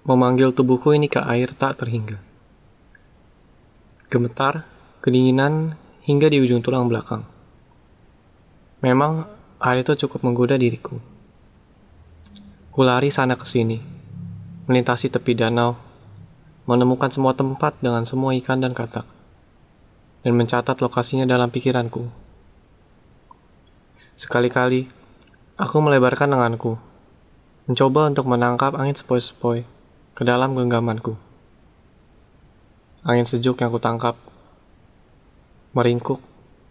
memanggil tubuhku ini ke air tak terhingga. Gemetar, kedinginan, hingga di ujung tulang belakang. Memang air itu cukup menggoda diriku. Kulari sana ke sini, melintasi tepi danau, menemukan semua tempat dengan semua ikan dan katak, dan mencatat lokasinya dalam pikiranku. Sekali-kali, aku melebarkan lenganku, mencoba untuk menangkap angin sepoi-sepoi ke dalam genggamanku. Angin sejuk yang kutangkap meringkuk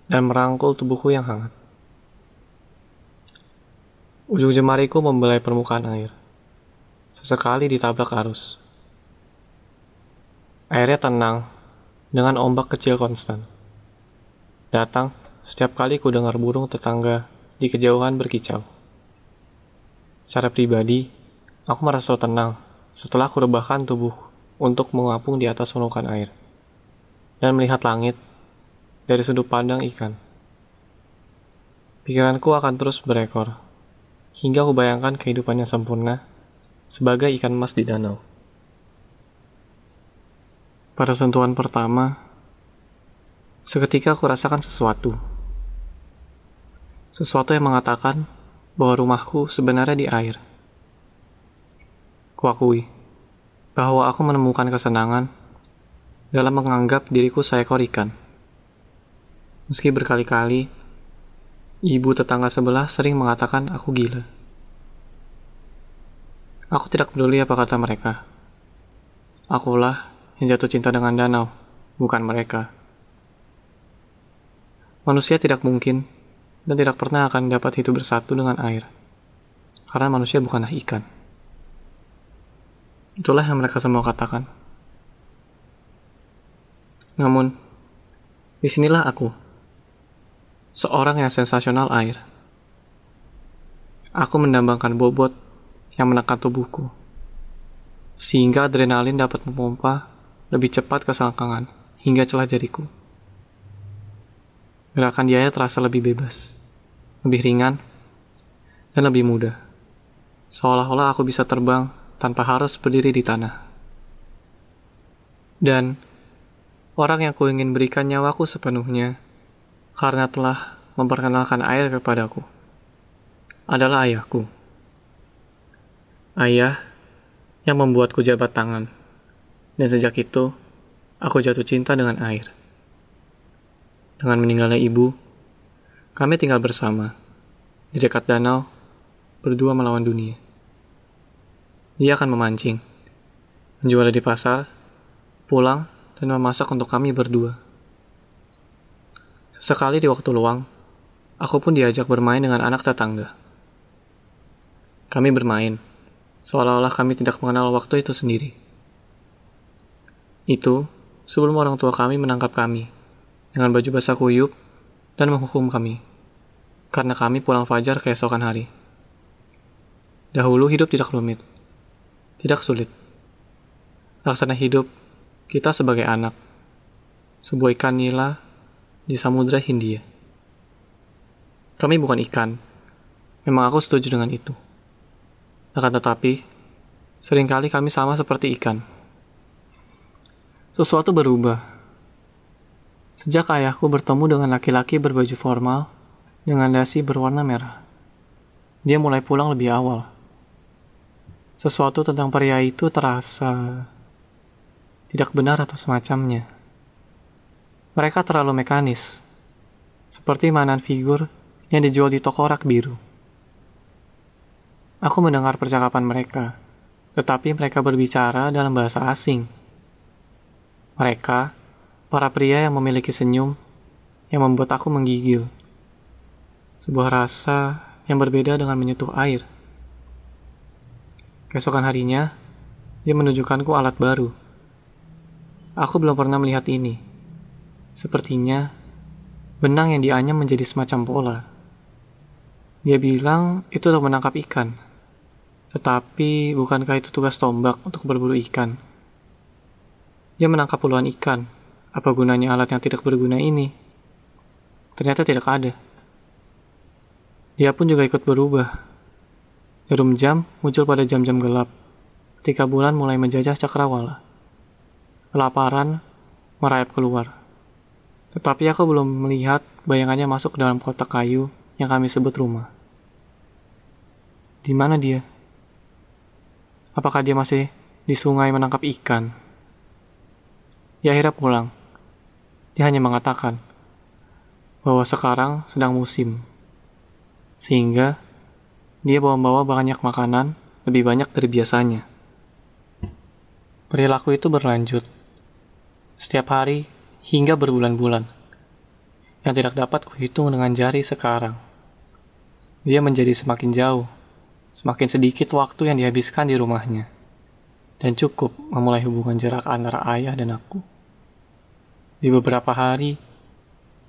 dan merangkul tubuhku yang hangat. Ujung jemariku membelai permukaan air. Sesekali ditabrak arus. Airnya tenang dengan ombak kecil konstan. Datang setiap kali ku dengar burung tetangga di kejauhan berkicau. Secara pribadi, aku merasa tenang setelah aku rebahkan tubuh untuk mengapung di atas penukan air dan melihat langit dari sudut pandang ikan. Pikiranku akan terus berekor hingga aku bayangkan kehidupan yang sempurna sebagai ikan emas di danau. Pada sentuhan pertama, seketika aku rasakan sesuatu. Sesuatu yang mengatakan bahwa rumahku sebenarnya di air. Kuakui bahwa aku menemukan kesenangan dalam menganggap diriku seekor ikan. Meski berkali-kali, ibu tetangga sebelah sering mengatakan aku gila. Aku tidak peduli apa kata mereka. Akulah yang jatuh cinta dengan danau, bukan mereka. Manusia tidak mungkin dan tidak pernah akan dapat hidup bersatu dengan air, karena manusia bukanlah ikan. Itulah yang mereka semua katakan. Namun, di sinilah aku, seorang yang sensasional air. Aku mendambangkan bobot yang menekan tubuhku, sehingga adrenalin dapat memompa lebih cepat ke selangkangan hingga celah jariku. Gerakan dia terasa lebih bebas, lebih ringan, dan lebih mudah. Seolah-olah aku bisa terbang tanpa harus berdiri di tanah. Dan orang yang kuingin berikan nyawaku sepenuhnya karena telah memperkenalkan air kepadaku adalah ayahku. Ayah yang membuatku jabat tangan. Dan sejak itu, aku jatuh cinta dengan air. Dengan meninggalnya ibu, kami tinggal bersama di dekat danau, berdua melawan dunia. Dia akan memancing, menjual di pasar, pulang, dan memasak untuk kami berdua. Sesekali di waktu luang, aku pun diajak bermain dengan anak tetangga. Kami bermain, seolah-olah kami tidak mengenal waktu itu sendiri. Itu sebelum orang tua kami menangkap kami dengan baju basah kuyup dan menghukum kami karena kami pulang fajar keesokan hari. Dahulu hidup tidak rumit, tidak sulit. Laksana hidup kita sebagai anak, sebuah ikan nila di Samudra Hindia. Kami bukan ikan, memang aku setuju dengan itu. Akan tetapi, sering kali kami sama seperti ikan. Sesuatu berubah. Sejak ayahku bertemu dengan laki-laki berbaju formal dengan dasi berwarna merah. Dia mulai pulang lebih awal sesuatu tentang pria itu terasa tidak benar atau semacamnya. Mereka terlalu mekanis, seperti mainan figur yang dijual di toko rak biru. Aku mendengar percakapan mereka, tetapi mereka berbicara dalam bahasa asing. Mereka, para pria yang memiliki senyum, yang membuat aku menggigil. Sebuah rasa yang berbeda dengan menyentuh air. Keesokan harinya, dia menunjukkanku alat baru Aku belum pernah melihat ini. Sepertinya benang yang dianyam menjadi semacam pola. Dia bilang itu untuk menangkap ikan. Tetapi bukankah itu tugas tombak untuk berburu ikan? Dia menangkap puluhan ikan. Apa gunanya alat yang tidak berguna ini? Ternyata tidak ada. Dia pun juga ikut berubah. Jarum jam muncul pada jam-jam gelap, ketika bulan mulai menjajah cakrawala. Kelaparan merayap keluar. Tetapi aku belum melihat bayangannya masuk ke dalam kotak kayu yang kami sebut rumah. Di mana dia? Apakah dia masih di sungai menangkap ikan? Dia akhirnya pulang. Dia hanya mengatakan bahwa sekarang sedang musim sehingga dia bawa-bawa banyak makanan lebih banyak dari biasanya. Perilaku itu berlanjut setiap hari hingga berbulan-bulan yang tidak dapat kuhitung dengan jari sekarang. Dia menjadi semakin jauh, semakin sedikit waktu yang dihabiskan di rumahnya, dan cukup memulai hubungan jarak antara ayah dan aku. Di beberapa hari,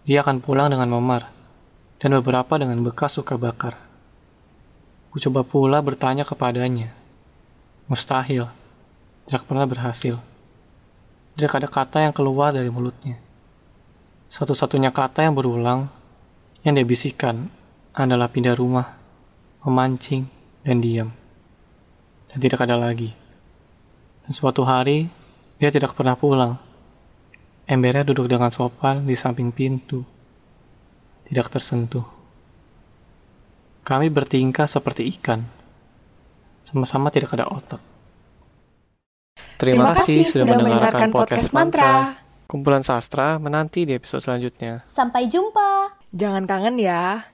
dia akan pulang dengan memar, dan beberapa dengan bekas suka bakar. Ku coba pula bertanya kepadanya. Mustahil, tidak pernah berhasil. Tidak ada kata yang keluar dari mulutnya. Satu-satunya kata yang berulang yang dia bisikan adalah pindah rumah, memancing, dan diam. Dan tidak ada lagi. Dan suatu hari, dia tidak pernah pulang. Embernya duduk dengan sopan di samping pintu tidak tersentuh. Kami bertingkah seperti ikan, sama-sama tidak ada otak. Terima, kasih sudah mendengarkan podcast Mantra. Kumpulan sastra menanti di episode selanjutnya. Sampai jumpa. Jangan kangen ya.